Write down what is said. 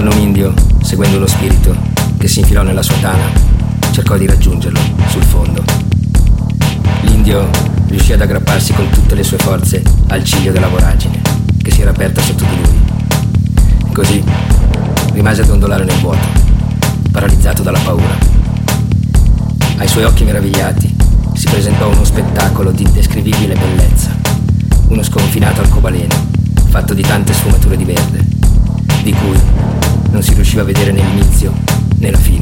giorno un indio, seguendo uno spirito che si infilò nella sua tana, cercò di raggiungerlo sul fondo. L'indio riuscì ad aggrapparsi con tutte le sue forze al ciglio della voragine che si era aperta sotto di lui. E così rimase a dondolare nel vuoto, paralizzato dalla paura. Ai suoi occhi meravigliati si presentò uno spettacolo di indescrivibile bellezza, uno sconfinato arcobaleno, fatto di tante sfumature di verde, di cui non si riusciva a vedere né l'inizio né la fine.